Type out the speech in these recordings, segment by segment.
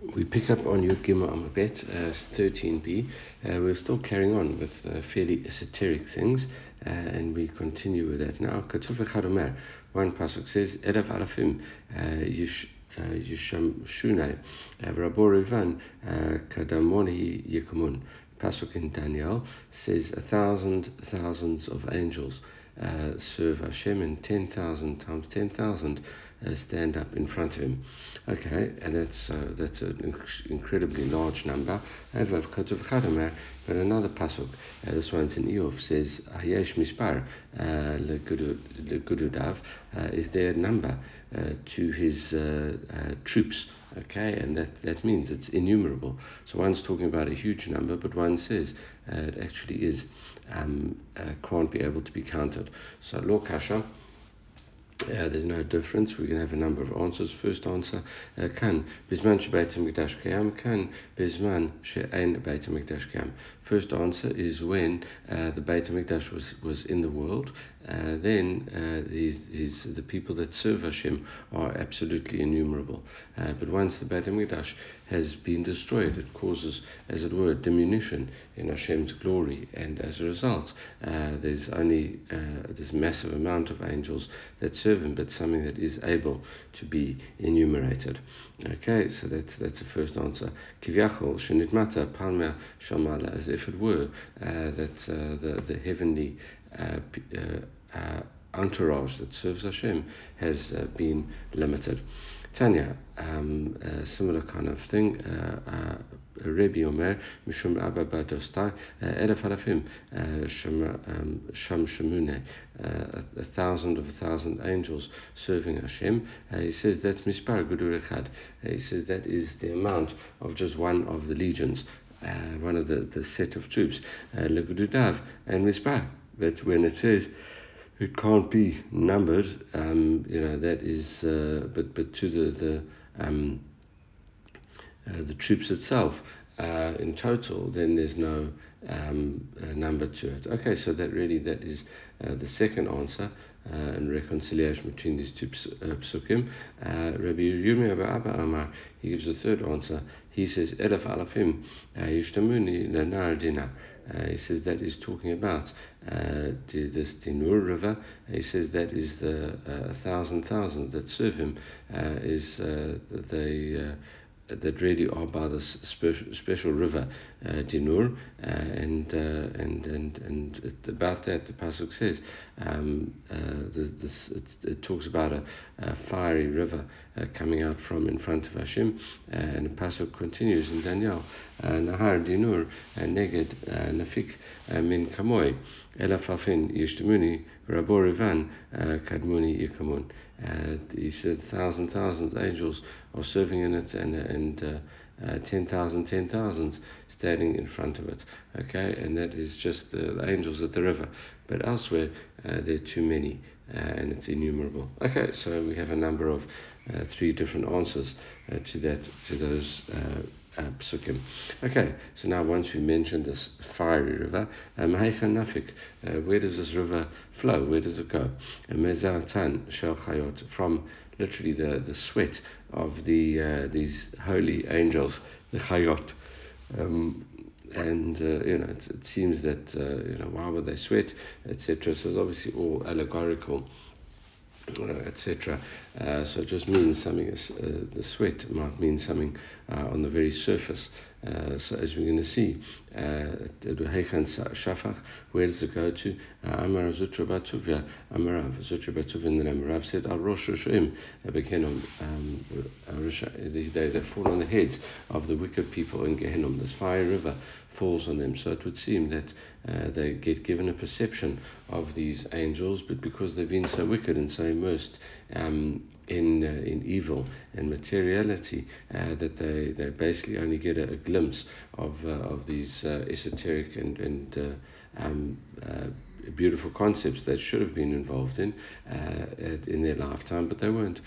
We pick up on Yud Gimel Amabet as 13b. Uh, we're still carrying on with uh, fairly esoteric things, uh, and we continue with that now. Katuv Chadomer, one pasuk says, Edav Arafim Yisham Shunai, Rabor Ivan Kadamoni Yekumun. Pasuk in Daniel says, A thousand thousands of angels uh, serve Hashem, and 10,000 times 10,000 uh, stand up in front of him. Okay, and that's uh, that's an incredibly large number. But another pasuk, uh, this one's in Eov, says Hayesh Mispar Legududav. Uh, is there a number uh, to his uh, troops? Okay, and that, that means it's innumerable. So one's talking about a huge number, but one says it actually is um, can't be able to be counted. So Lo Kasha. Uh, there's no difference. We can have a number of answers. First answer, she'ein beit hamikdash kayam. First answer is when uh, the Beit Hamikdash was, was in the world. Uh, then uh, his, the people that serve Hashem are absolutely innumerable. Uh, but once the Beit Hamikdash has been destroyed, it causes, as it were, diminution in Hashem's glory, and as a result, uh, there's only uh, this massive amount of angels that serve Him, but something that is able to be enumerated. Okay, so that's that's the first answer. Kivyachol shenitmata palmea shamala, as if it were uh, that uh, the the heavenly uh, uh, entourage that serves Hashem has uh, been limited. Tanya, um, similar kind of thing. Uh, uh, Rebbe Omer, Mishum Abba Badostai, Edef Harafim, Sham Shemune, a thousand of a thousand angels serving Hashem. Uh, he says that's Mispar Gudur Echad. He says that is the amount of just one of the legions, uh, one of the, the set of troops. Legududav and Mispar. But when it says, it can't be numbered. Um, you know that is, uh, but but to the the um, uh, the troops itself uh, in total, then there's no um, number to it. Okay, so that really that is uh, the second answer uh, in reconciliation between these two uh, psukim. Rabbi Yirmiyah Abba Amar he gives the third answer. He says Elef Alafim. Uh, he says that is talking about uh, this Dinur River. He says that is the uh, thousand thousands that serve him. is the that really are by this special, special river, uh, Dinur, uh, and, uh, and and and it, about that the pasuk says um, uh, this, this it, talks about a, a fiery river uh, coming out from in front of Hashem, uh, and the pasuk continues in Daniel, Nahar Dinur Neged Nafik Min Kamoi Elafafin Yishtamuni Rabor Ivan Kadmuni Yikamun. He said thousand thousands angels are serving in it, and and uh, uh, 10,000, 10,000 standing in front of it. Okay, and that is just the, the angels at the river. But elsewhere, uh, there are too many. Uh, and it's innumerable. Okay, so we have a number of uh, three different answers uh, to that to those uh, psukim. Okay, so now once we mentioned this fiery river, Nafik, where does this river flow? Where does it go? Mezatan Shel Chayot, from literally the, the sweat of the uh, these holy angels, the Chayot. Um, and uh, you know it, it seems that uh, you know why would they sweat, etc. So it's obviously all allegorical. Uh, etc. Uh, so it just means something. Uh, the sweat might mean something uh, on the very surface. Uh, so as we're going to see, Heikan Shafach, where does it go to? Amar Zutra Batuvia, Amarav, Zutra Batuvia, and Amarav said, Al Rosh Hashem, Bekenom, they, they fall on the heads of the wicked people in Gehenom. This fire river falls on them. So it would seem that uh, they get given a perception of these angels, but because they've been so wicked and so immersed um, in uh, in evil and materiality uh, that they, they basically only get a, a glimpse of uh, of these uh, esoteric and and uh, um, uh, beautiful concepts that should have been involved in in their lifetime, but they weren't.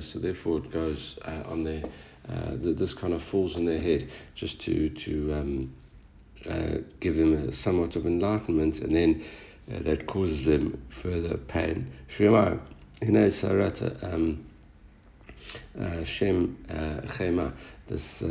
so therefore, it goes on their this kind of falls on their head just to to um, uh, give them a somewhat of enlightenment, and then uh, that causes them further pain. Shema, Hine Sarata, um, uh, Shem uh, Chema, this.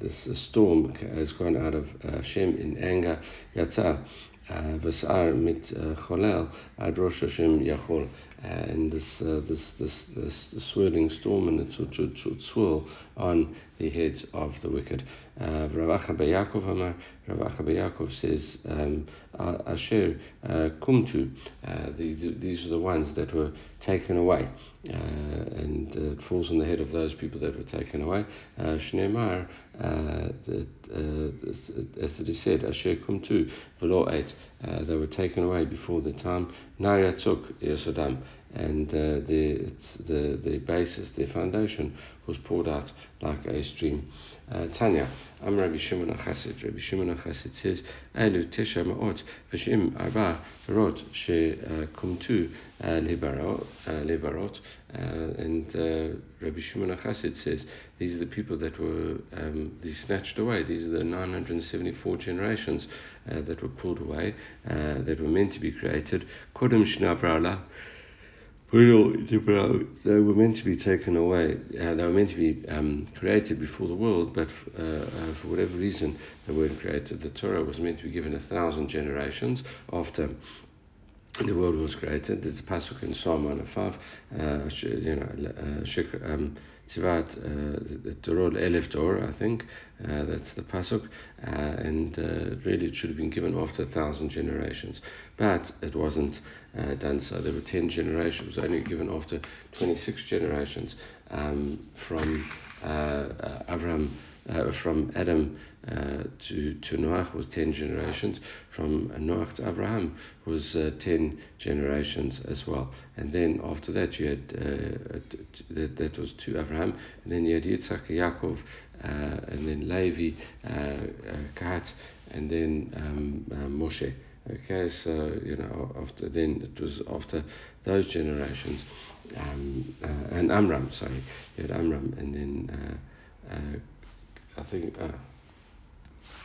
this storm has gone out of Shem in anger. Yatza, Vasar mit Cholel, Ad Rosh Hashem Yachol. And this, uh, this, this, this, swirling storm and its, its, its swirl on the heads of the wicked. Uh, Rav Acha Yaakov Amar, Rav Acha Yaakov says, um, Asher uh, Kumtu, uh, these, these are the ones that were taken away. Uh, and uh, it falls on the head of those people that were taken away. Uh, Shneimar, that, as it is said, Asher Kumtu, Velo 8, they were taken away before the time. Narya took Yesodam and uh, the, the, the basis, the foundation, was poured out like a stream. Uh, Tanya, I'm Rabbi Shimon HaChassid. Rabbi Shimon HaChassid says, Elu tesha ma'ot v'shim arba verot she kumtu lebarot. And uh, Rabbi Shimon HaChassid says, these are the people that were um, these snatched away. These are the 974 generations uh, that were pulled away, uh, that were meant to be created. Kodem they were meant to be taken away. Uh, they were meant to be um, created before the world, but uh, uh, for whatever reason, they weren't created. The Torah was meant to be given a thousand generations after the world was created. There's a pasuk in Psalm 105, uh, you know, uh, um, Tivat Torah Elef Torah, I think. Uh, that's the pasuk, uh, and uh, really it should have been given after a thousand generations, but it wasn't uh, done so. There were ten generations, only given after twenty six generations um, from uh, Abraham uh, from Adam uh, to, to Noach was 10 generations. From Noach to Abraham was uh, 10 generations as well. And then after that, you had uh, that, that was to Abraham. And then you had Yitzhak, Yaakov, uh, and then Levi, Kahat, and then um, Moshe. Okay, so you know, after then it was after those generations, um, uh, and Amram. Sorry, you had Amram, and then uh, uh, I think, uh,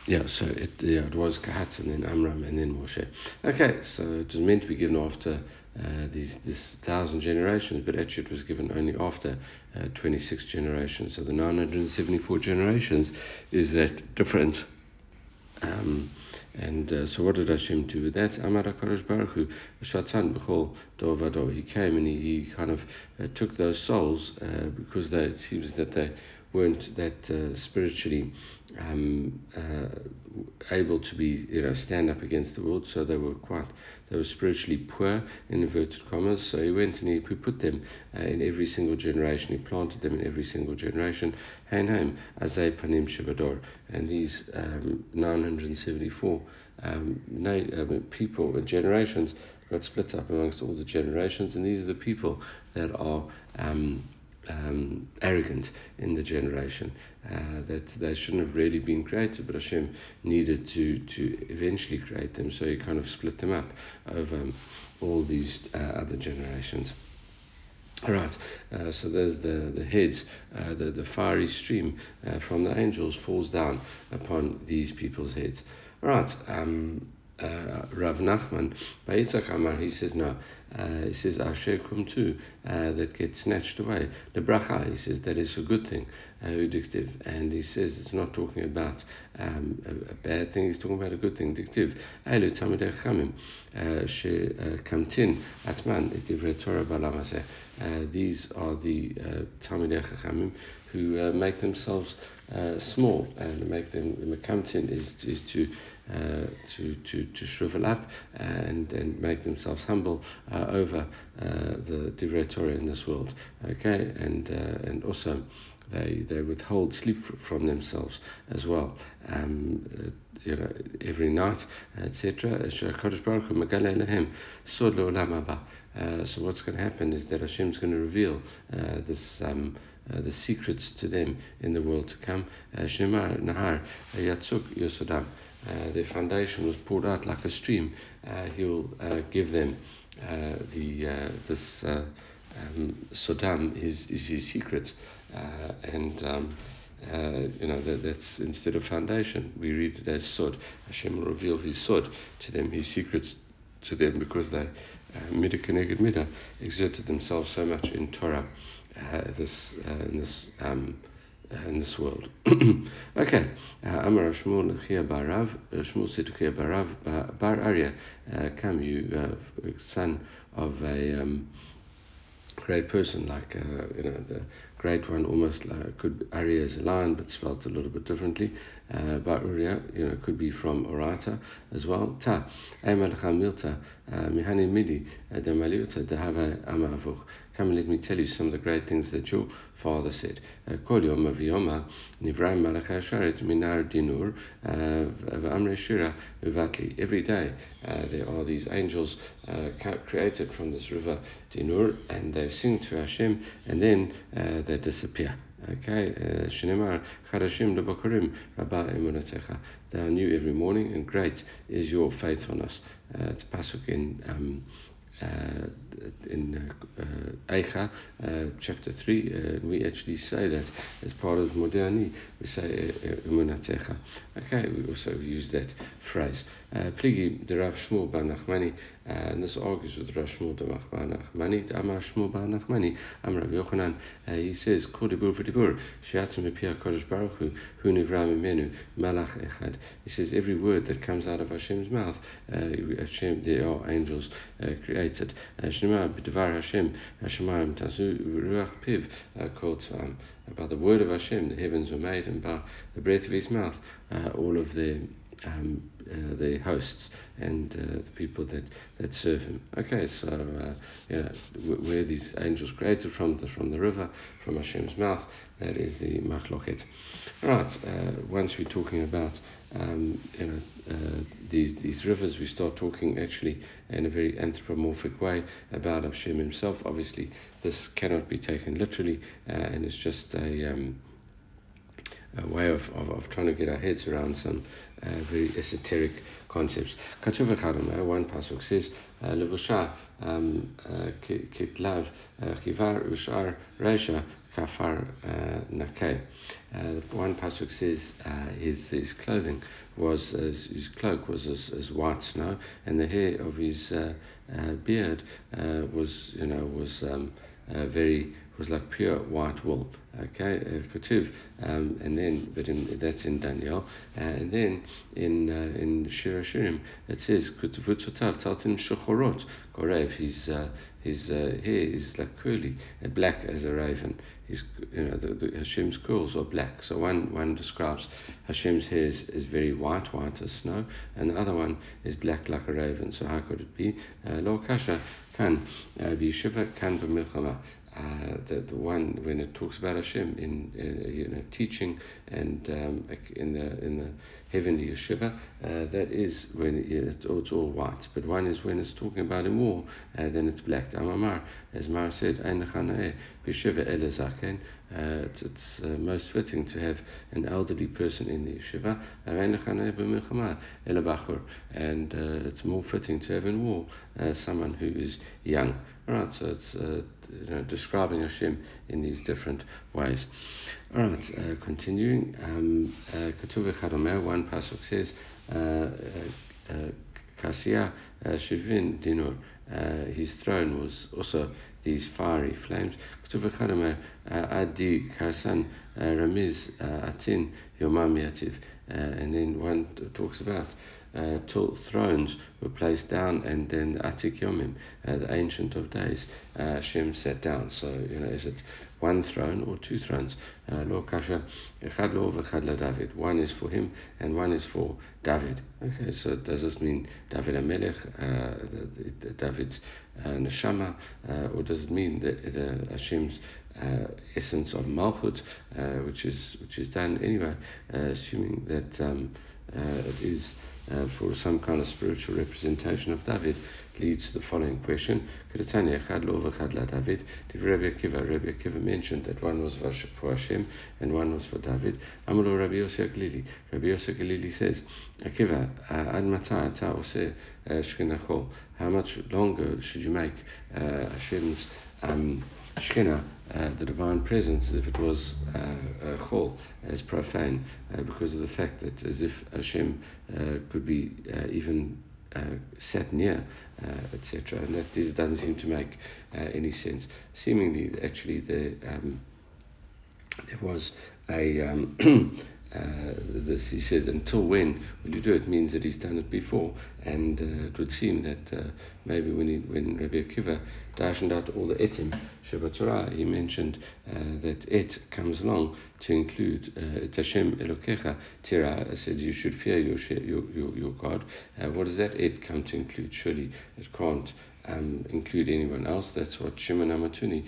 yeah, so it, yeah, it was Kahat and then Amram and then Moshe. Okay, so it was meant to be given after uh, these this thousand generations, but actually it was given only after uh, 26 generations. So the 974 generations is that different. Um, and uh, so what did Hashem do with that? Amar HaKadosh Baruch Hu, Shatan B'chol Dovado. He came and he, he kind of uh, took those souls uh, because they, it seems that they weren't that uh, spiritually um, uh, able to be, you know, stand up against the world. So they were quite, they were spiritually poor in inverted commas. So he went and he, put them uh, in every single generation. He planted them in every single generation. Hein Haim, Azay Panim Shabador. And these um, 974 um, uh, people, and generations, got split up amongst all the generations. And these are the people that are. Um, um, arrogant in the generation uh, that they shouldn't have really been created, but Hashem needed to to eventually create them, so He kind of split them up over um, all these uh, other generations. All right, uh, so there's the, the heads, uh, the, the fiery stream uh, from the angels falls down upon these people's heads. All right, um, uh, Rav Nachman, by Yitzhak Amar, he says, no, uh, he says, Asher Kum too, uh, that gets snatched away. The bracha, he says, that is a good thing, uh. And he says it's not talking about um, a, a, bad thing, he's talking about a good thing. Dictive, Elu Tamidei Chamim, uh, She Kamtin Atman, Torah Balamase. Uh, these are the uh, Talmidei Chachamim who uh, make themselves uh, small and make them the mekamtin is, is to, uh, to to to shrivel up and and make themselves humble uh, over uh, the divrei in this world. Okay, and uh, and also they they withhold sleep from themselves as well. Um, uh, you know, every night, etc. So what's going to happen is that Hashem's going to reveal uh, this um, uh, the secrets to them in the world to come. Uh, Shemar Nahar Yatsuk Yosodam. Uh, their foundation was poured out like a stream. he'll give them the this um, Sodam is is his secret, and. Um, uh, you know, that, that's instead of foundation, we read it as Sod. Hashem will reveal His Sod to them, His secrets to them, because they, uh, Keneged Midah, exerted themselves so much in Torah uh, this in this um, in this world. okay, Amar Shmuel Chia Barav, Shmuel said to Barav, Bar Arya, come you, son of a um, great person, like uh, you know the great one, almost like could Arya is a lion, but spelled a little bit differently. Uh, but Uriah, you know, could be from Orata as well. Ta, Emelcha Milta, uh, Mihani Midi, uh, de Maliuta, de Amavuch. Come and let me tell you some of the great things that your father said. Uh, Kol Yom Aviyoma, Nivram Malach Hasharet, Minar Dinur, Amre Shira, Uvatli. Every day uh, there are these angels uh, created from this river Dinur, and they sing to Hashem, and then uh, they disappear. Okay, Shinimar Charashim Lebakurim Rabba Emunatecha. They are new every morning, and great is your faithfulness. Uh, it's pasuk in um, uh, Uh, in uh, Eicha, uh, chapter 3, uh, we actually say that as part of Modeh Ani, we say uh, Emunatecha. Okay, we also use that phrase. Pligi, the Rav Shmuel Bar Nachmani, this argues with Rav Shmuel Bar Nachmani, Amar Shmuel Bar Nachmani, Amar Rav Yochanan, uh, he says, Kodibur V'dibur, Shiatzim Epia Kodesh Baruch Hu, Hu Malach Echad. He says, every word that comes out of Hashem's mouth, uh, Hashem, there are angels uh, created. Shema b'devar Hashem, Hashemayim tazu ruach piv kol tzvam. Um, by the word of Hashem, the heavens were made, and by the breath of His mouth, uh, all of the um, uh, the hosts and uh, the people that, that serve him. Okay, so uh, yeah, where these angels created from from the river, from Hashem's mouth, that is the machloket. Right, uh, once we're talking about um, you know uh, these these rivers, we start talking actually in a very anthropomorphic way about Hashem Himself. Obviously, this cannot be taken literally, uh, and it's just a um, a way of, of, of trying to get our heads around some uh, very esoteric concepts. One pasuk says, uh, Levusha um, uh, kitlav chivar ushar reisha kafar nakeh. One pasuk says his his clothing was as, his cloak was as, as white snow, and the hair of his beard was you know was um, very was like pure white wool. Okay, uh, Ketuv, um, and then but in, that's in Daniel, uh, and then in uh, in Shir Hashirim it says Ketuvutzotav Taltim Shechorot Gorev. His uh, his uh, hair is like curly, uh, black as a raven. His you know the, the Hashem's curls are black. So one one describes Hashem's hair is, is very white, white as snow, and the other one is black like a raven. So how could it be? Lo kasha kan b'yeshiva kan b'milchama uh, the, the one when it talks about Hashem in, in you know teaching and um, in the in the heavenly yeshiva, uh, that is when it, it's all white. But one is when it's talking about a war, uh, then it's black. Amamar, as Mara said, b'shiva uh, it's, it's uh, most fitting to have an elderly person in the yeshiva, and uh, it's more fitting to have in war someone who is young. All right, so it's uh, you know, describing Hashem in these different ways. All right, uh, continuing. Um, uh, one pasuk says, Kasia Shivin Dinur. His throne was also these fiery flames. Adi Karsan Ramiz Atin Yomam And then one talks about uh, thrones were placed down, and then the Atik Yomim, uh, the Ancient of Days, uh, Hashem sat down. So, you know, is it one throne or two thrones? Uh, Lo Kasha, Echad Lo V'Echad David. One is for him, and one is for David. Okay, so does this mean David Amelech, uh, David's Neshama, uh, or does it mean the, the Hashem's uh, essence of Malchut, uh, which is which is done anyway, uh, assuming that um, it is uh, for some kind of spiritual representation of David leads to the following question. David. Rabbi Akiva, Rabbi Akiva mentioned that one was for Hashem and one was for David. Amalo Rabbi Yosef Galili. Rabbi Yosef Galili says, Akiva, ad mata ata ose uh, shkinachol. How much longer should you make uh, Hashem's um, Shekhinah, uh, the divine presence, as if it was uh, a chol, as profane, uh, because of the fact that as if Hashem uh, could be uh, even uh, sat near, uh, etc. And that is, doesn't seem to make uh, any sense. Seemingly, actually, the, um, there was a. Um, uh, this he says until when will you do it? means that he's done it before. And uh, it would seem that uh, maybe when he, when Rabbi Akiva dashed out all the etim Shabbat Torah he mentioned uh, that et comes along to include uh, it's Hashem Elokecha Tira I said you should fear your your, your, God. Uh, what does that et come to include? Surely it can't um, include anyone else. That's what Shimon Amatuni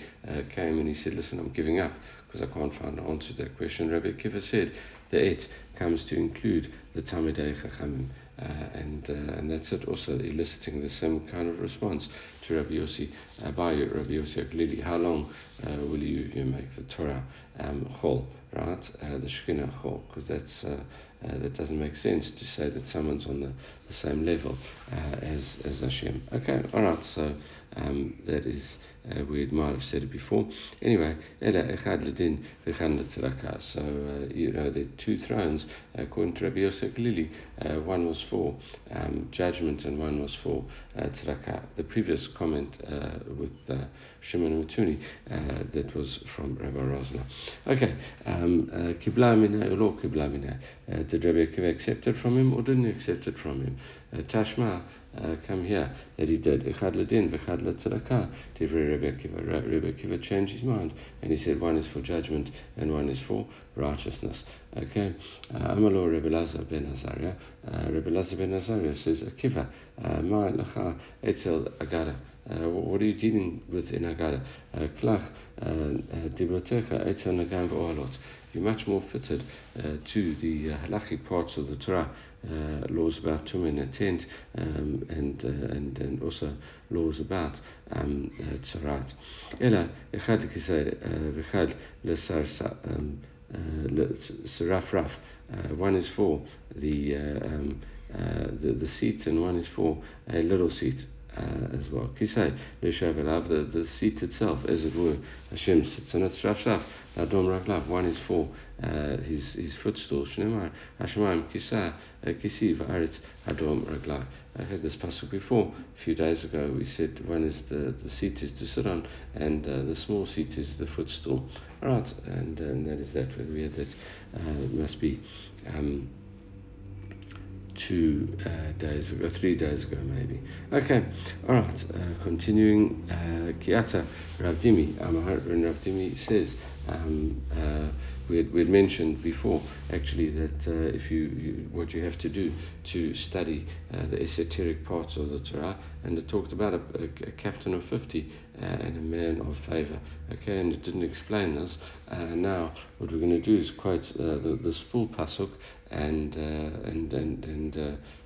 came and he said, listen, I'm giving up because I can't find an answer to that question. Rabbi Kiva said the et comes to include the Talmidei Chachamim. Uh, and uh, and that's it. Also eliciting the same kind of response to Rabbi Yossi Abaye, Rabbi Yossi Aglili. How long uh, will you, you make the Torah um, chol, right? Uh, the Shekhinah chol, because that's uh, uh, that doesn't make sense to say that someone's on the, the same level as as Hashem. Okay, all right. So um, that is uh, we might have said it before. Anyway, So uh, you know the two thrones according to Rabbi Yosef Lili. Uh, one was for um, judgment and one was for uh, tzedakah. The previous comment uh, with uh, Shimon Matuni uh, that was from Rabbi Rosner. Okay, um, Kibla Did Rabbi Akiva accept it from him or didn't he accept it from him? Tashma uh, come here that he did echad ledin v'echad letzedakah. Divrei Rabbi Akiva. Rabbi Akiva changed his mind and he said one is for judgment and one is for righteousness. Okay, uh, Amalo Rebbe Lazar ben Azariah. Rabbi Lazar ben Azariah says Akiva uh, ma lecha etzel agada. Uh, what are you dealing with in Agada? Uh, Klach, Dibrotecha, Etzel Nagam V'Ohalot. You're much more fitted uh, to the uh, halachic parts of the Torah, uh, laws about tumah and tent, um, and, uh, and and also laws about um, uh, tzarat. Ela echad kisei v'chad lesar serafraf. One is for the, um, the the seat, and one is for a little seat uh, as well. Kisai, Leshav the, the seat itself, as it were, Hashem sits on it, Shraf Shraf, Adom Raglav, one is for uh, his, his footstool, Shnemar, Hashemaim, Kisa, uh, Kisi, Va'aretz, Adom Raglav. I heard this passage before, a few days ago, we said one is the, the seat is to sit on, and uh, the small seat is the footstool. All right, and, and that is that, we had that, uh, must be. Um, two uh, days ago, three days ago maybe. Okay, all right. Uh, continuing, uh, Kiata Rav Dimi, Amahar Rav Dimi says. Um, uh, we had, we had mentioned before actually that uh, if you, you, what you have to do to study uh, the esoteric parts of the Torah, and it talked about a, a, a captain of 50 uh, and a man of favor. Okay, and it didn't explain this. Uh, now, what we're going to do is quote uh, the, this full pasuk, and and and and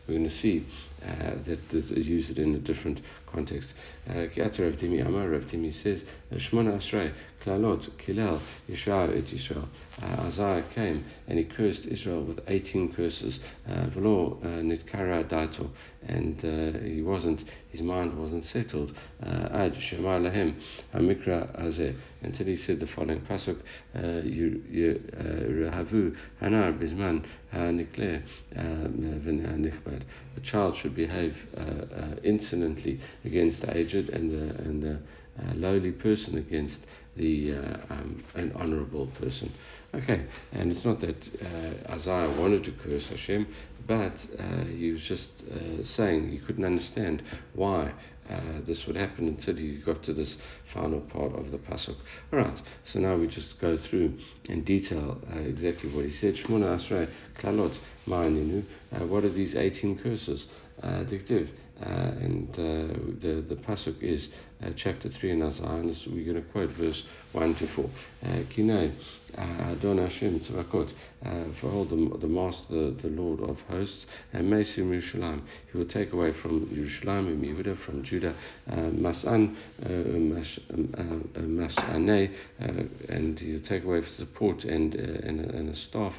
we're going to see uh, that use it in a different context. Kiata Rav Dimi Amar Rav Dimi says, Shmona Ashrei, Klalot, Kilel, Yishar et Yisrael. Uh, Isaiah came and he cursed Israel with 18 curses. Uh, Velo uh, Nitkara Daito. And he wasn't, his mind wasn't settled. Ad Shemar Lahem, Hamikra Azeh. Until he said the following pasuk, Havu Hanar Bizman HaNikle Nichbad. A child should behave insolently against the aged and the, and the uh, lowly person against the uh, um, an honorable person. Okay, and it's not that uh, Isaiah wanted to curse Hashem, but uh, he was just uh, saying he couldn't understand why uh, this would happen until he got to this final part of the pasuk. All right, so now we just go through in detail uh, exactly what he said. Shmona Klalot Ma'aninu. Uh, what are these 18 curses? Uh, Uh, and uh, the the pasuk is Uh, chapter three in Isaiah, and we're going to quote verse one to four. Uh, Kinai uh, Adon Hashem Tzavakot, for all the, the Master, the, Lord of hosts, and Mesim Yerushalayim. He will take away from Yerushalayim, Yehuda, from Judah, Masan, Masane, and he'll take away support and, and, and a staff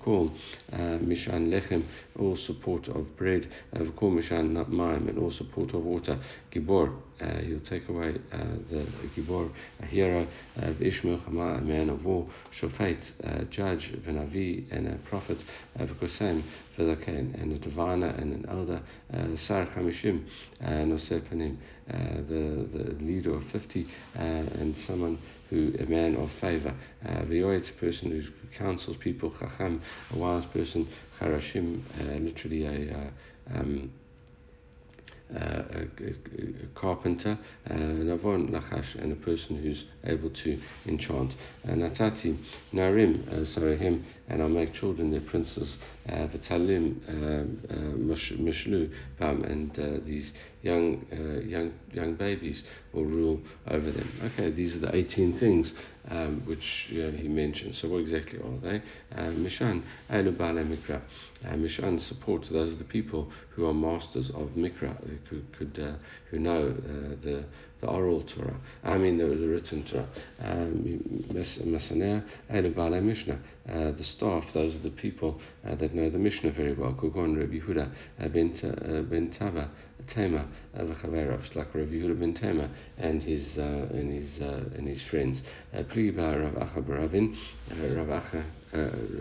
called Mishan Lechem, all support of bread, called Mishan Maim, and all support of water, Gibor. Uh, he'll take away uh, the Gibor, a hero of Ishmael, a man of war, shofet, uh, judge, v'navi, and a prophet, uh, v'kosem, v'zaken, and a diviner and an elder, uh, sar chamishim, uh, noseh panim, uh, the, the leader of 50, uh, and someone who, a man of favor, uh, v'yoetz, a person who counsels people, chacham, a wise person, charashim, uh, literally a, uh, um, uh, a, a, carpenter, uh, Navon Nachash, and a person who's able to enchant. Uh, Natati Narim Sarahim, and I'll make children their princes. Uh, Vitalim uh, uh, Mishlu Bam, and these young young young babies will rule over them. Okay, these are the 18 things um, which he mentioned. So what exactly are they? Mishan Eilu Bala Mikra. Mishan support those are the people who are masters of Mikra, who could uh, who know uh, the the oral Torah. I mean the, the written Torah. Masaneh um, Mishnah. Uh, the staff, those are the people uh, that know the Mishnah very well. Gugon Rabbi Huda ben Ben Tava. Tema v'chaverov, like Rabbi Yehuda ben Tema and his uh, and his uh, and his friends. Pliba Rav Acha Baravin, Rav Acha,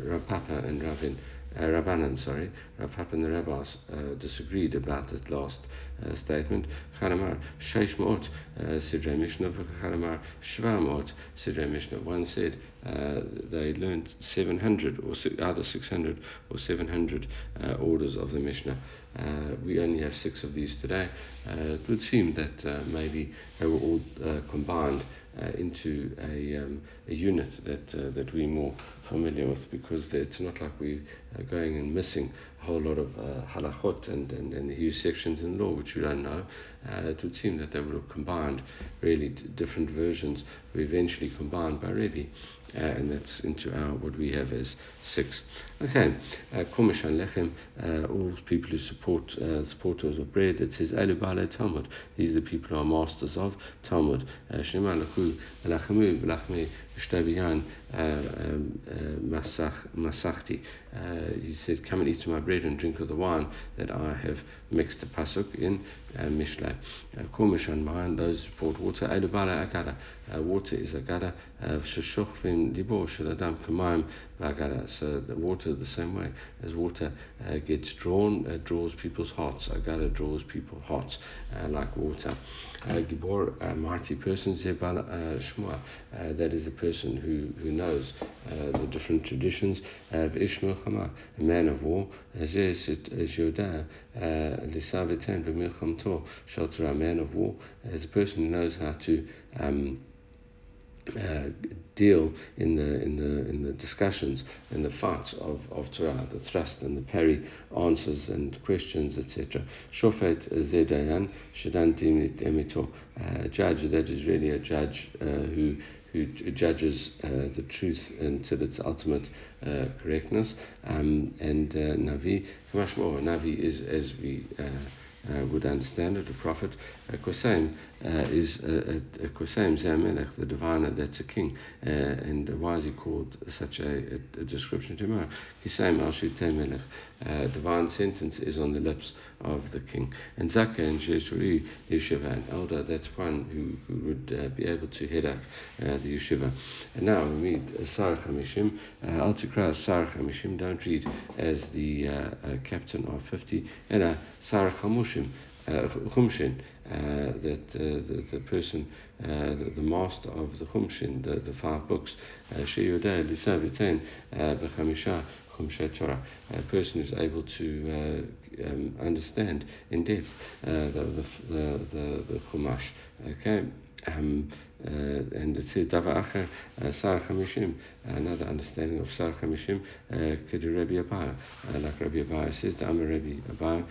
Rav Papa and Ravin uh, Rabbanan, sorry, Rav Papa and the rabbis uh, disagreed about that last uh, statement. Chanamar Sheish Mort Sidrei Mishnah, Chanamar Shva Mort Sidrei Mishnah. One said uh, they learned 700 or either 600 or 700 uh, orders of the Mishnah. Uh, we only have six of these today. Uh, it would seem that uh, maybe they were all uh, combined into a, um, a unit that that we're more familiar with because it's not like we're going and missing a whole lot of uh, halachot and, and, and the huge sections in law which we don't know. it would seem that they would have combined really different versions were eventually combined by Rebbe uh, and that's into our what we have as six. Okay, Komish uh, Lechem, uh, all people who support uh, supporters of bread. It says Elu Bale Talmud. These are the people who are masters of Talmud. Shema Lachu Lachmu Lachme Shtabiyan Masachti. He said, "Come and eat my bread and drink of the wine that I have mixed a pasuk in uh, Mishle." Mahan, those support water. Elu Bale Agada. Water is Agada. Sheshochvin Libo Shaladam Kamayim Vagada. So the water the same way as water uh, gets drawn, uh, draws people's hearts. Agada draws people's hearts uh, like water. Uh, Gibor, a mighty person, Zebal uh, Shmua, uh, that is a person who, who knows the different traditions of Ishmael Chama, a man of war, a man of war, as a person who knows how to um, uh, deal in the in the in the discussions in the fights of, of Torah, the thrust and the parry answers and questions, etc. Shofet zedayan shedan emito, a judge that is really a judge uh, who who judges uh, the truth until its ultimate uh, correctness. Um, and uh, Navi, Navi is as we uh, would understand it, a prophet. Uh, Kosaim uh, is a, a, a Zamelech, the diviner, that's a king. Uh, and why is he called such a, a, a description to him? Kisaim al Melech, uh, divine sentence is on the lips of the king. And Zaka and Jeshuri Yeshiva, an elder, that's one who, who would uh, be able to head up uh, the yeshiva. And now we read Sar Chamishim. Uh, Al Tikra Sar Chamishim, don't read as the captain of 50. And Sar Chamushim, uh, Chumshin, uh, that uh, the, the person, uh, the, the, master of the Chumshin, the, the five books, Sheyodeh Lisa Vitain B'chamisha Chumshe Torah, a person who's able to uh, um, understand in depth uh, the, the, the, the Chumash. Okay. Um, uh, and it says Dava Acher uh, Sar another understanding of Sar Chamishim, Kedu uh, Rabbi Abaya, like Rabbi Abaya says, Dama Rabbi Abaya,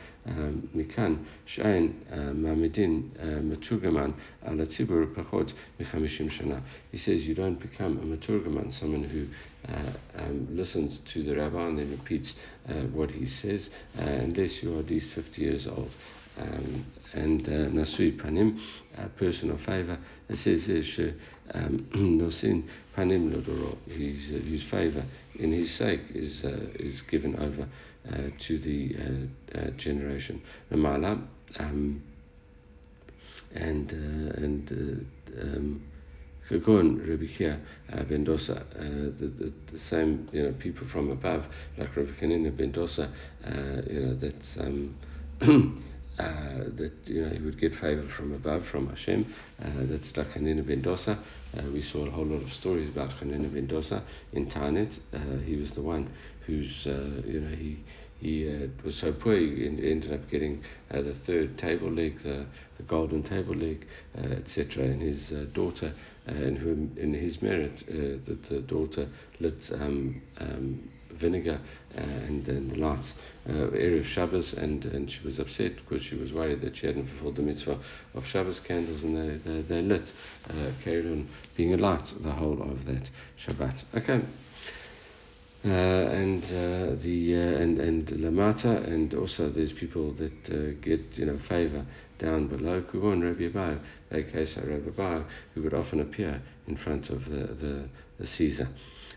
Mikan, Shain, Mamidin, Maturgaman, Ala Tzibur Pachot, Michamishim Shana. He says you don't become a Maturgaman, someone who uh, um, listens to the rabbi and then repeats uh, what he says, uh, unless you are at least 50 years old. Um, and uh, Nasui Panim, a person of favor, it says um, Nosin Panim Lodoro, his, uh, whose favor in his sake is uh, is given over uh, to the uh, uh, generation. Namala, um, and and um, Kagon, Rabbi Kia ben Dosa, the, the, the same you know people from above, like Rabbi Kanina ben Dosa, you know that's. Um, uh, that you know he would get favor from above from Hashem. Uh, that's like Hanina ben Dosa. Uh, we saw a whole lot of stories about Hanina ben Dosa in Taanit. Uh, he was the one who's uh, you know he he uh, was so poor he ended up getting the third table leg, the, the golden table leg, etc. And his daughter, in, whom, in his merit, that the daughter lit um, um, vinegar and then the lights uh, of Shabbos, and, and she was upset because she was worried that she hadn't fulfilled the mitzvah of Shabbos candles, and they, they, they lit, uh, carried on being a light the whole of that Shabbat. Okay. Uh, and uh, the uh, and and Lamata, and also there's people that uh, get you know favor down below Kugon Rabbi Abahu, aka Rabbi Abahu, who would often appear in front of the the, the Caesar.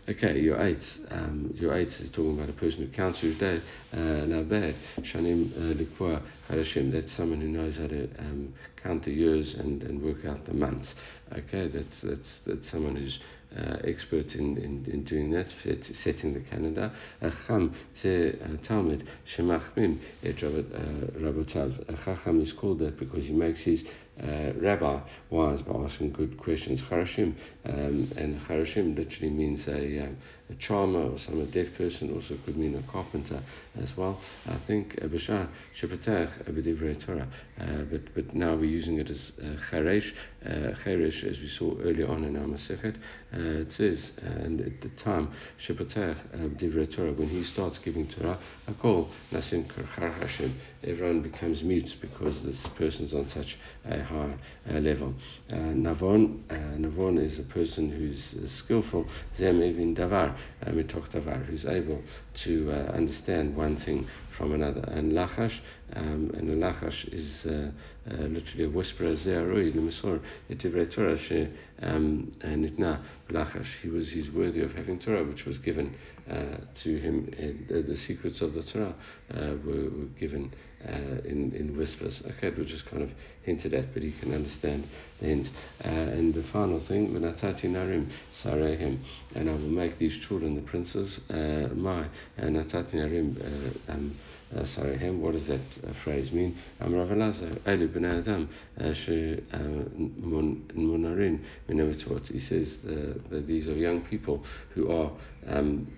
Okay, your eights. Um, your eights is talking about a person who counts his day. Uh, now, bad. Shanim uh, Likwa Harashim. That's someone who knows how to um, count the years and, and work out the months. Okay, that's that's that's someone who's uh, expert in, in, in doing that, setting the calendar. Chacham ze Talmud shemachmim et Rabotav. Chacham is called that because he makes his uh, rabbi wise by asking good questions. Charashim, um, and Charashim literally means a, uh, a charmer or some a deaf person, also could mean a carpenter as well. I think Bashar Shepatach Abedivrei Torah, uh, but but now we're using it as uh, Charesh, uh, Cheresh, as we saw earlier on in our Masechet. Uh, it says, and at the time Shepatach Abedivrei Torah, when he starts giving Torah, call Nasim Karchar Hashem. Everyone becomes mute because this person's on such a high uh, level. Uh, Navon, uh, Navon is a person who's skillful. Zem Evin Davar, Mitoch who's able to uh, understand one thing from another. And Lachash, um, and a Lachash is uh, uh, literally a whisperer. Ze'aroi l'misor etivrei Torah she um, nitna Lachash. He was he's worthy of having Torah, which was given uh, to him. Uh, the secrets of the Torah uh, were, were given uh, in in whispers. Okay, was just kind of hinted at, but you can understand the hint. Uh, and the final thing, Menatati Narim Sarehem, and I will make these children the princes. Uh, my Natati Narim. Um, uh. What does that uh, phrase mean? Am Rav Elazar, Elu ben Adam, Munarin. He says that these are young people who are um,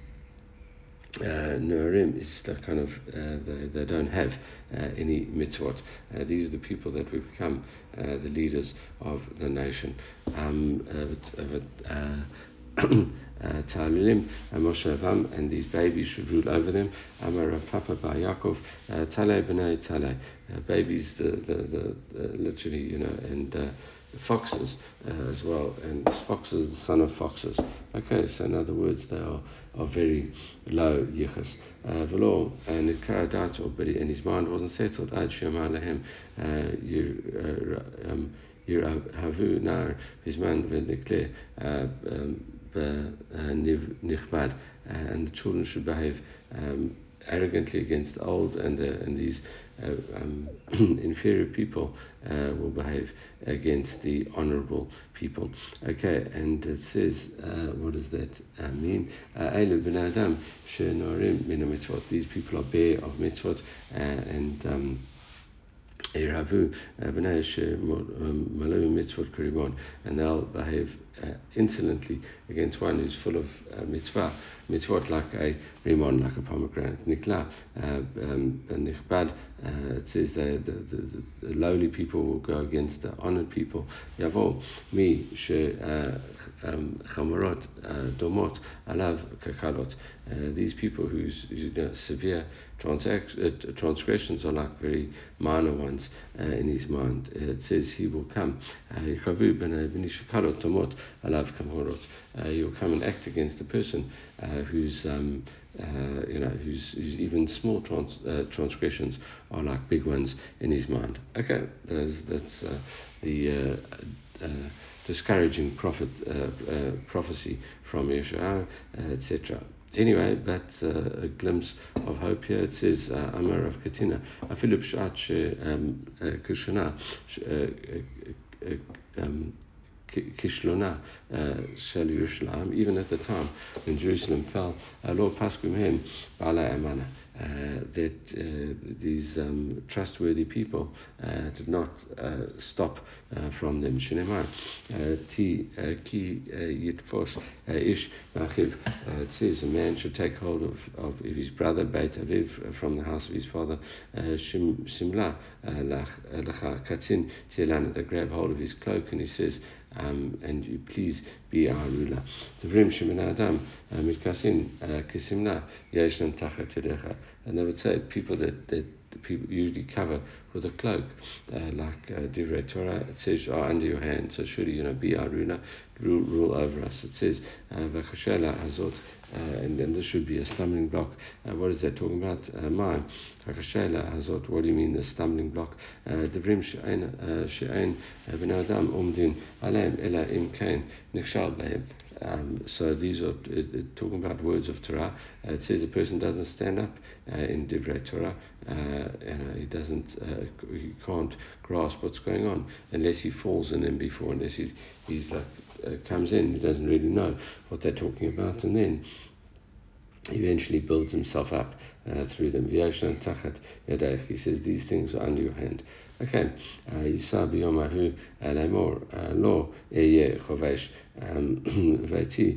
uh, Nurim is the kind of uh, they, they don't have uh, any mitzvot. Uh, these are the people that will become uh, the leaders of the nation. Um, uh, Talulim, Moshe Avam, and these babies should rule over them. Amar Rav Papa Bar Yaakov, Tale B'nai Tale, babies, the, the, the, literally, you know, and foxes uh, as well, and foxes the son of foxes. Okay, so in other words, they are, are very low yichas. Uh, velo and karadato, but and his mind wasn't settled. Ad shema lehem uh, um, havu nar his man v'dekle nichbad, and the children should behave. Um, arrogantly against the old, and, uh, and these uh, um, inferior people uh, will behave against the honorable people. Okay, and it says, uh, what does that uh, mean? Uh, these people are bare of mitzvot, and um, karibon, and they'll behave uh, insolently against one who's full of uh, mitzvah, mitzvot like a rimon, like a pomegranate. Nikla, uh, um, nichbad, uh, it says that the, the, the, lowly people will go against the honored people. Yavo, mi, she, uh, um, chamarot, uh, domot, alav, kakalot. These people whose you know, severe transgressions are like very minor ones in his mind. It says he will come. Alav kamorot. You'll come and act against a person uh, who's um, uh, you know, whose, whose even small trans, uh, transgressions are like big ones in his mind. Okay, that's, that's uh, the uh, uh, discouraging prophet prophecy from Yeshua, etc. Anyway, that's a glimpse of hope here. It says, Amar of Katina, Afilip Shat Kushana Kishlona Shel Yerushalayim, even at the time when Jerusalem fell, Lo Paskum Hem Bala Amana. Uh, that uh, these um, trustworthy people uh, did not uh, stop uh, from them. Shinemar, ti ki yitfosh ish. It says a man should take hold of, of his brother Beit Aviv from the house of his father. Shimla lacha katin tielana. They grab hold of his cloak and he says, um, and you please be our ruler. Tavrim Shemin Adam Mitkasin Kisimna Yeshnan Tachat And they would say people that, that people usually cover with a cloak, uh, like uh, Torah. It says, "Are oh, under your hand." So surely you know, be our ruler, rule, rule over us. It says, uh, "V'chashela hazot," uh, and then this should be a stumbling block. Uh, what is that talking about? Mine. V'chashela hazot. What do you mean the stumbling block? She'ain she'ain b'nei adam umdin aleim ela im kain nikshal behem. Um, so these are uh, talking about words of Torah. Uh, it says a person doesn't stand up uh, in Divrei Torah, and he doesn't, he can't grasp what's going on unless he falls in them before, unless he he's like comes in, he doesn't really know what they're talking about, and then eventually builds himself up uh, through them. He says these things are under your hand. Okay, יישא ביום ההוא לאמור, לא אהיה חובש ביתי,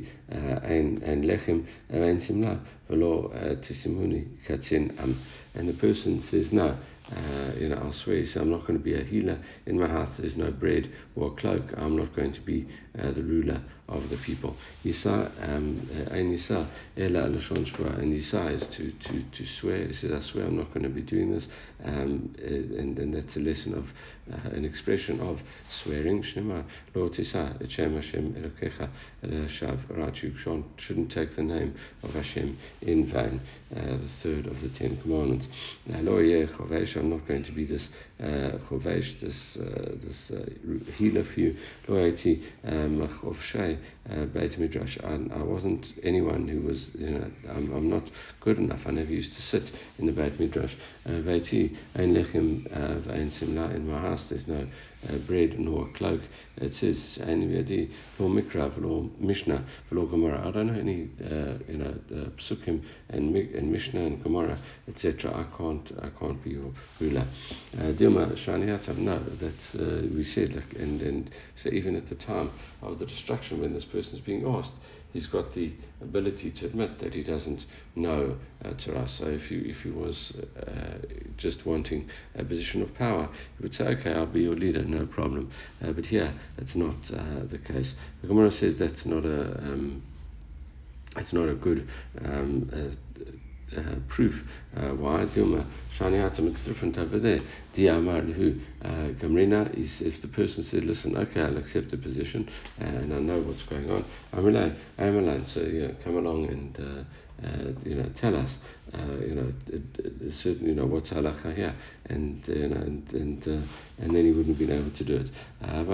אין לחם ואין שמלה, ולא תשימוני קצין עם. And the person says, no, uh, you know, I'll swear, so I'm not going to be a healer. In my house, there's no bread or cloak. I'm not going to be uh, the ruler of the people. Yisa, um, uh, and Yisa, Ela Lashon Shua, and Yisa is to, to, to swear. He says, I swear I'm not going to be doing this. Um, uh, and, and that's a lesson of, an expression of swearing. Shnema, Lo Tisa, Echem Hashem Elokecha, Shav Rach. You shouldn't take the name of Hashem in vain. Uh, the third of the Ten Commandments. Lo Chovesh, I'm not going to be this uh, chovesh, this uh, this uh, healer for you. Lo Haiti Machovshai Beit Midrash. I wasn't anyone who was, you know, I'm, I'm not good enough. I never used to sit in the Beit Midrash. Veiti Ein Lechem Vein Simla. In my house, there's no uh, bread nor cloak. It says Vedi Lo Mikra Lo Mishnah Lo Gemara. I don't know any, uh, you know, the psukim and and Mishnah and Gemara, etc. I can't I can't be your ruler. Dilma Shaniatam, no, that uh, we said, like, and, and so even at the time of the destruction, when this person is being asked, he's got the ability to admit that he doesn't know uh, Torah. So if he, if he was uh, just wanting a position of power, he would say, okay, I'll be your leader, no problem. Uh, but here, that's not uh, the case. The Gemara says that's not a, um, it's not a good um, uh, proof uh, why Dilma Shaniatam it's different over there. Diamar who uh, Gamrina is if the person said, Listen, okay, I'll accept the position and I know what's going on. I'm alone, I'm alone, so yeah, come along and uh, you know, tell us, uh, you know, certain, you know, what's halacha here, and you know, and and, uh, and then he wouldn't have been able to do it. Uh,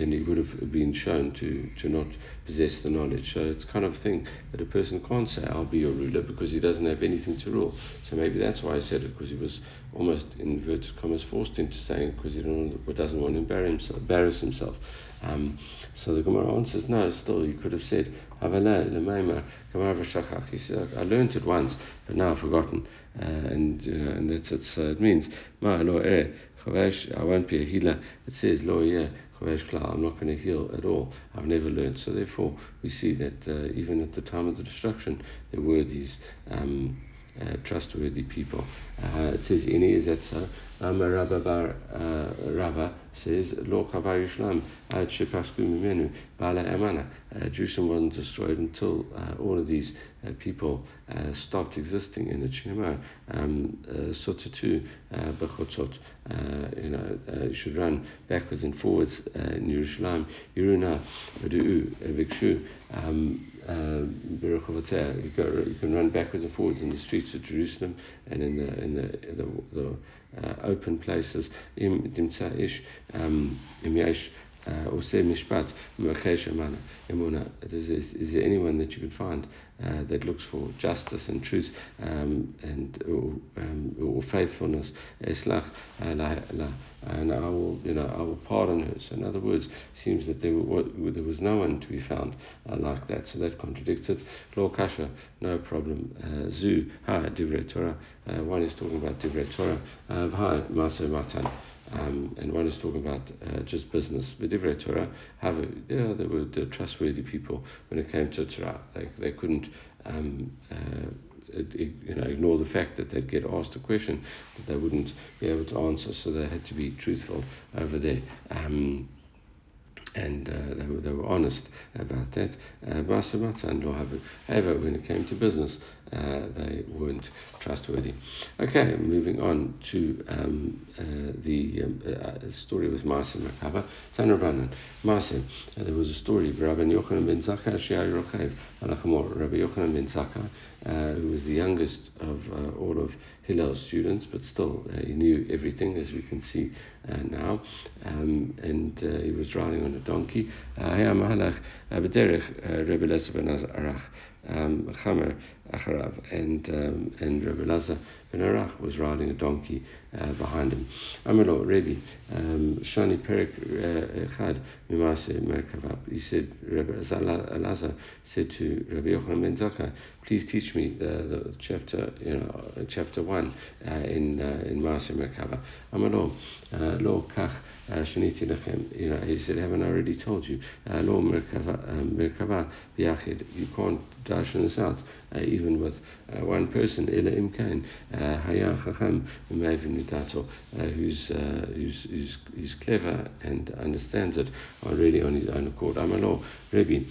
and he would have been shown to to not possess the knowledge. So it's kind of thing that a person can't say, "I'll be your ruler," because he doesn't have anything to rule. So maybe that's why I said it, because he was almost in inverted commas forced into saying it because he doesn't want to embarrass himself. Um, so the Gemara answers, no, still, you could have said, He said, I learned it once, but now I've forgotten. Uh, and, you know, and that's, it's, uh, it means, lo I won't be a healer. It says, lo yeah, I'm not going to heal at all. I've never learned. So therefore, we see that uh, even at the time of the destruction, there were these um, uh, trustworthy people. Uh, it says, Ini is that so? Rabba bar uh, Rava says, Lo Yishlam ad shepasku mimenu bala emana. Uh, Jerusalem wasn't destroyed until uh, all of these uh, people uh, stopped existing in the Chinamar. Um, Sotatu bechotzot. You know, you should run backwards and forwards in Jerusalem. Yuruna v'du'u vikshu. Um, uh, you can run backwards and forwards in the streets of Jerusalem and in the in the, the, uh, open places. Um, im yesh Oseh Mishpat Emuna. Is, is there anyone that you can find uh, that looks for justice and truth um, and um, or faithfulness? Eslach and I will, you know, I will pardon her. So in other words, seems that there, were, there was no one to be found uh, like that. So that contradicts it. Law kasha, no problem. Uh, Zu ha divrei Torah. Uh, one is talking about divrei Torah. V'ha maso matan. Um, and one is talking about uh, just business. V'divrei Torah have a, yeah, they were trustworthy people when it came to Torah. They, they couldn't um, uh, you know, ignore the fact that they'd get asked a question that they wouldn't be able to answer, so they had to be truthful over there. Um, and uh, they, were, they were honest about that. Uh, however, when it came to business, uh, they weren't trustworthy. Okay, moving on to um, uh, the um, uh, story with Maaseh Merkava. Tanrabanan, Maaseh, uh, there was a story of Rabbi Yochanan ben Zakkai, Rabbi Yochanan ben Zakkai, uh, who was the youngest of uh, all of Hillel's students, but still uh, he knew everything, as we can see uh, now. Um, and uh, he was riding on a donkey. Um, Chamer Acharav, and um, and Rabbi Lazar ben Arach was riding a donkey uh, behind him. Amelo Rebbe um, Shani Perik uh, Echad Mimase Merkava. He said Rabbi Lazar said to Rabbi Yochanan ben please teach me the, the chapter you know chapter one uh, in uh, in Maaseh Merkava. Amelo uh, Lo Kach. Shaniti Lechem, you know, he said, haven't I already told you? Lo Merkava Biachid, you can't darshan this out, uh, even with uh, one person, Ela Imkain, Haya Chacham Midato, who's, who's, who's, who's clever and understands it already on his own accord. Amalo, Rebbe,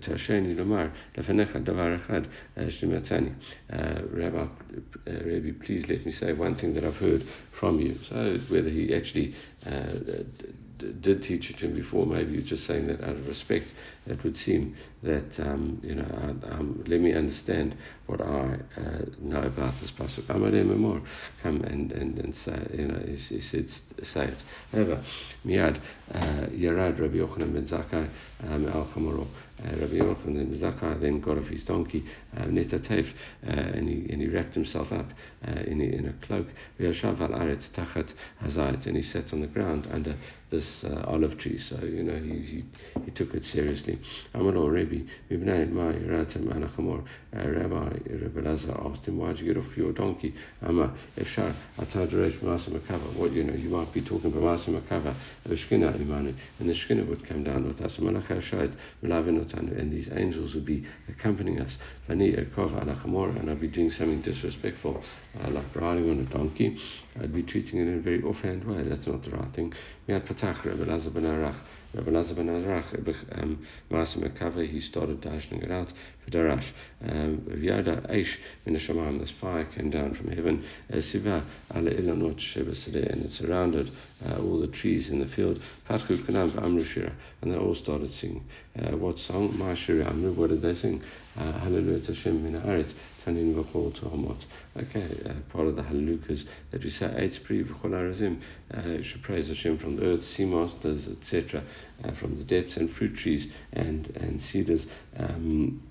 תרשני לומר לפניך דבר אחד שלימדתני. Rabbi, Rabbi, please let me say one thing that I've heard from you. So whether he actually uh, did teach it to him before, maybe you're just saying that out of respect. It would seem that, um, you know, um, let me understand what I uh, know about this pasuk. Come and, and, and say, you know, he, he said, say it. However, Miad, uh, Yarad Rabbi Yochanan ben Zakkai, um, Al Chamoro. Rabbi Yochanan ben Zakkai then got off his donkey, uh, Netatev, uh, and, he, and he wrapped himself up uh, in, a, in a cloak. V'yashav al aretz tachat hazayit, and he sat on the ground under this olive tree. So, you know, he, he, he took it seriously. Amalo Rebbe, Mibnei Mai Ratam Anachamor, Rabbi Rebbe Lazar asked him, Why'd you get off your donkey? Ama Efshar Atadresh Maaseh Merkava. What, you know, you might be talking about Maaseh Merkava, Shkina Imanu, and the Shkina would come down with us. And these angels would be accompanying us. And I'd be doing something disrespectful, uh, like riding on a donkey. I'd be treating it in a very offhand way. That's not the right thing. Miad Patach Rebbe Lazar Ben Arach. Rabbi Lazar ben Arach, um, he started dashing it out Darash. Vyada Aish in the Shamam, this fire came down from heaven. Siva ala ilanot sheba and it surrounded uh, all the trees in the field. Patchu kanam amru and they all started singing. Uh, what song? Ma shira amru, what did they sing? Uh, Hallelujah to Hashem min haaretz, tanin v'chol tohamot. Okay, uh, part of the Hallelujahs that we say, Eitz pri v'chol arazim, uh, should praise Hashem from the earth, sea monsters, etc., uh, from the depths, and fruit trees and, and cedars. Um,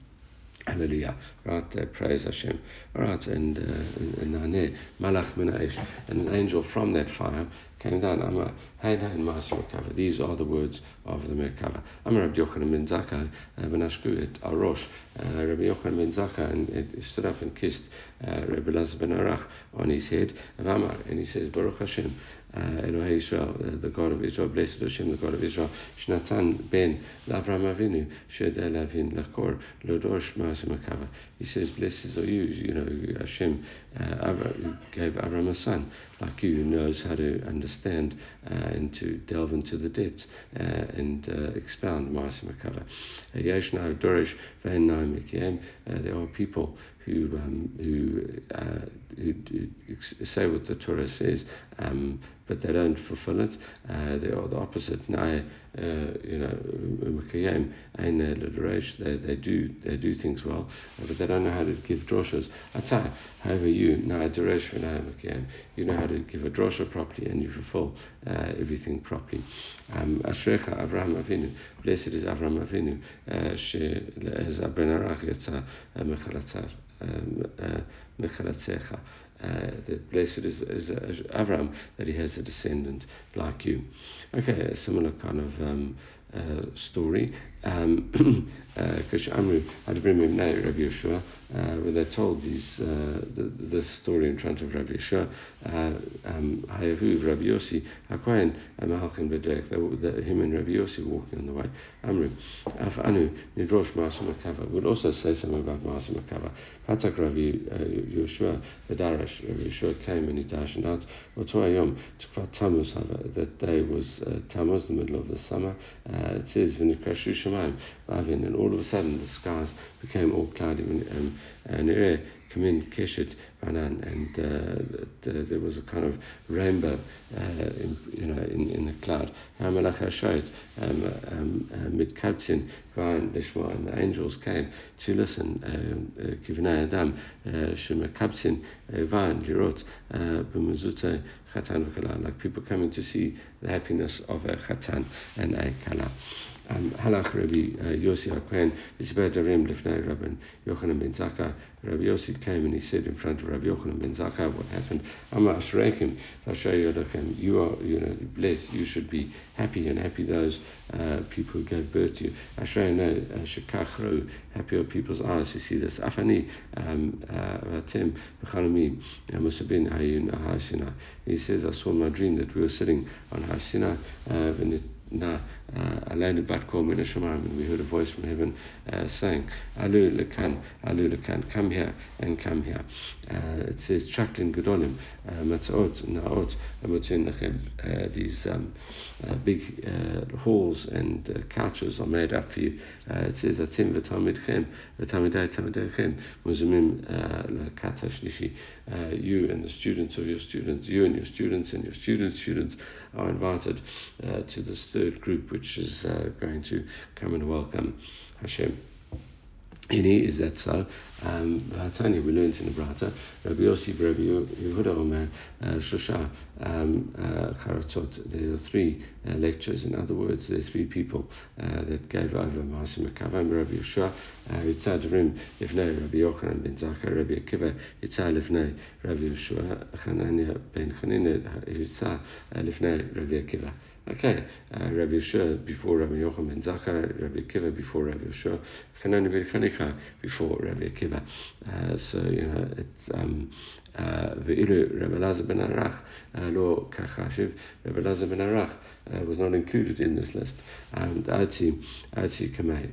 Hallelujah. Right there, praise Hashem. All right, and uh, and Malach Menaish, and an angel from that fire came down. Amar Heina and Master Merkava. These are the words of the Merkava. Amar Rabbi Yochanan ben Zakkai v'nashku et Arosh. Uh, Rabbi Yochanan ben Zakkai stood up and kissed uh, Rabbi Lazar ben Arach on his head. And he says Baruch Hashem. Uh, Elohei Israel, uh, the God of Israel, blessed Hashem, the God of Israel, Shnatan ben Lavram Avinu, Shed Elavin Lakor, Lodosh Maaseh He says, Blessed are you, you know, Hashem, uh, gave Avram a son, like you, who knows how to understand uh, and to delve into the depths uh, and uh, expound Maaseh Dorish Ve'en There are people who um, who, uh, who, who, say what the Torah says, um, but they don't fulfill it. Uh, they are the opposite. Uh, you know, they, they do they do things well, but they don't know how to give droshas. However, you you know how to give a drosha properly and you fulfill uh, everything properly. Um, Ashrecha Avraham Avinu, blessed is Avraham Avinu, she Ben Arach Yatza Mechalatzar. Mechalatzecha. Uh, that blessed is, is, is Avram, that he has a descendant like you. Okay, a similar kind of um, uh, story. Um, uh, Amru had bring him now Rabbi Yeshua, uh, where they told these, uh, the, this story in front of Rabbi Yeshua. Um, Hayahu, Rabbi Yossi, Hakohen, Mahalchim Bedrech, him and Rabbi Yossi walking on the way. Amru, Af Anu, Nidrosh Maaseh Merkava, would also say something about Makava. Patak Rabbi Yeshua, the Darash, Rabbi Yeshua came and he dashed out. Otoayom, Tukvat Tammuz, that day was uh, Tammuz, the middle of the summer. Uh, it says, Vinikrashu And all of a sudden the skies became all cloudy and, and come in Keshet Banan, and uh, the, there was a kind of rainbow, uh, in, you know, in, in the cloud. Hamalach Hashayt, um, um, uh, Mid Kabtzin, and the angels came to listen. Kivinay Adam, Shema Kabtzin, Van, Lirot, Bumuzute, Chatan like people coming to see the happiness of a Chatan and a Kala. Halach Rabbi uh, Yossi HaKohen, V'zibar Darim Lifnei Rabbi Yochanan ben Zakkai. Rabbi Yossi came and he said in front of Rabbi Yochanan ben Zakkai what happened. Amma Ashreikim, Vashay Yodachem, you are, you know, blessed, you should be happy and happy those uh, people who gave birth to you. Ashrei no, uh, Shekachro, happy are people's eyes to see this. Afani, um, uh, Vatim, B'chanami, must have been Hayun Ahasina. He says, I saw my dream that we were sitting on Hasina, uh, na Alenu bat kol min and we heard a voice from heaven uh, saying, Alu lekan, Alu lekan, come here and come here. Uh, it says, Chaklin gedolim, uh, matzaot, naot, uh, these um, uh, big uh, halls and uh, couches are made up for you. Uh, it says, Atim v'tamidchem, v'tamidai tamidechem, muzimim lekata shlishi. You and the students of your students, you and your students and your students' students are invited to this third group, which is uh, going to come and welcome Hashem. Ini is that so. Um, we learned in the Brata, Rabbi Yossi, Rabbi Yehuda Omer, uh, Shosha, um, uh, There are three uh, lectures. In other words, there are three people uh, that gave over Masim Makavam, Rabbi Yeshua, Yitzad Rim, Livnei, Rabbi Yochanan ben Zakkai, Rabbi Akiva, Yitzad Livnei, Rabbi Yeshua, Chanania ben Chanina, Yitzad Livnei, Rabbi Akiva. Okay, uh, Rabbi Yeshua before Rabbi Yochanan ben Zakkai, Rabbi Akiva before Rabbi Yeshua, Hanani ben Chanika before Rabbi Akiva. Uh, so, you know, it's um, Ve'ilu Rabbi ben Arach, lo kachashiv, Rabbi ben Arach was not included in this list. And Ati, Ati Kamei,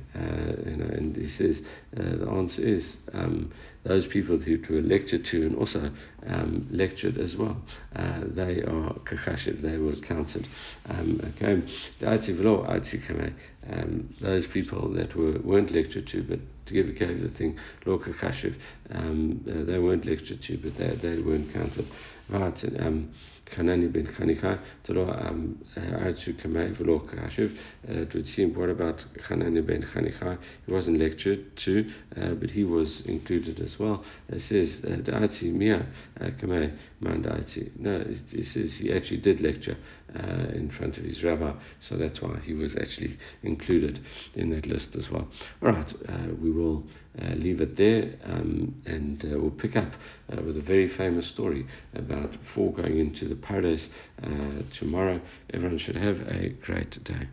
you know, and he says uh, the answer is um, those people who were lectured to and also um, lectured as well. Uh, they are kachashiv, they were counted. Um, okay, Ati Ati Kamei, um, those people that were, weren't lectured to but together gave the thing Loka Kashiv. Um, uh, they weren't lectured to, but they, they weren't counted. Um, Kanani ben Chanika, uh, Archu Kamei Velo Kashiv. Uh, it would seem, what about Hanani ben Chanika? He wasn't lectured to, uh, but he was included as well. It says, Daati Mia Kamei Man. No, it, says he actually did lecture in front of his rabbi, so that's why he was actually included in that list as well. All right, we will uh, leave it there um, and uh, we'll pick up uh, with a very famous story about four going into the paradise tomorrow. Everyone should have a great day.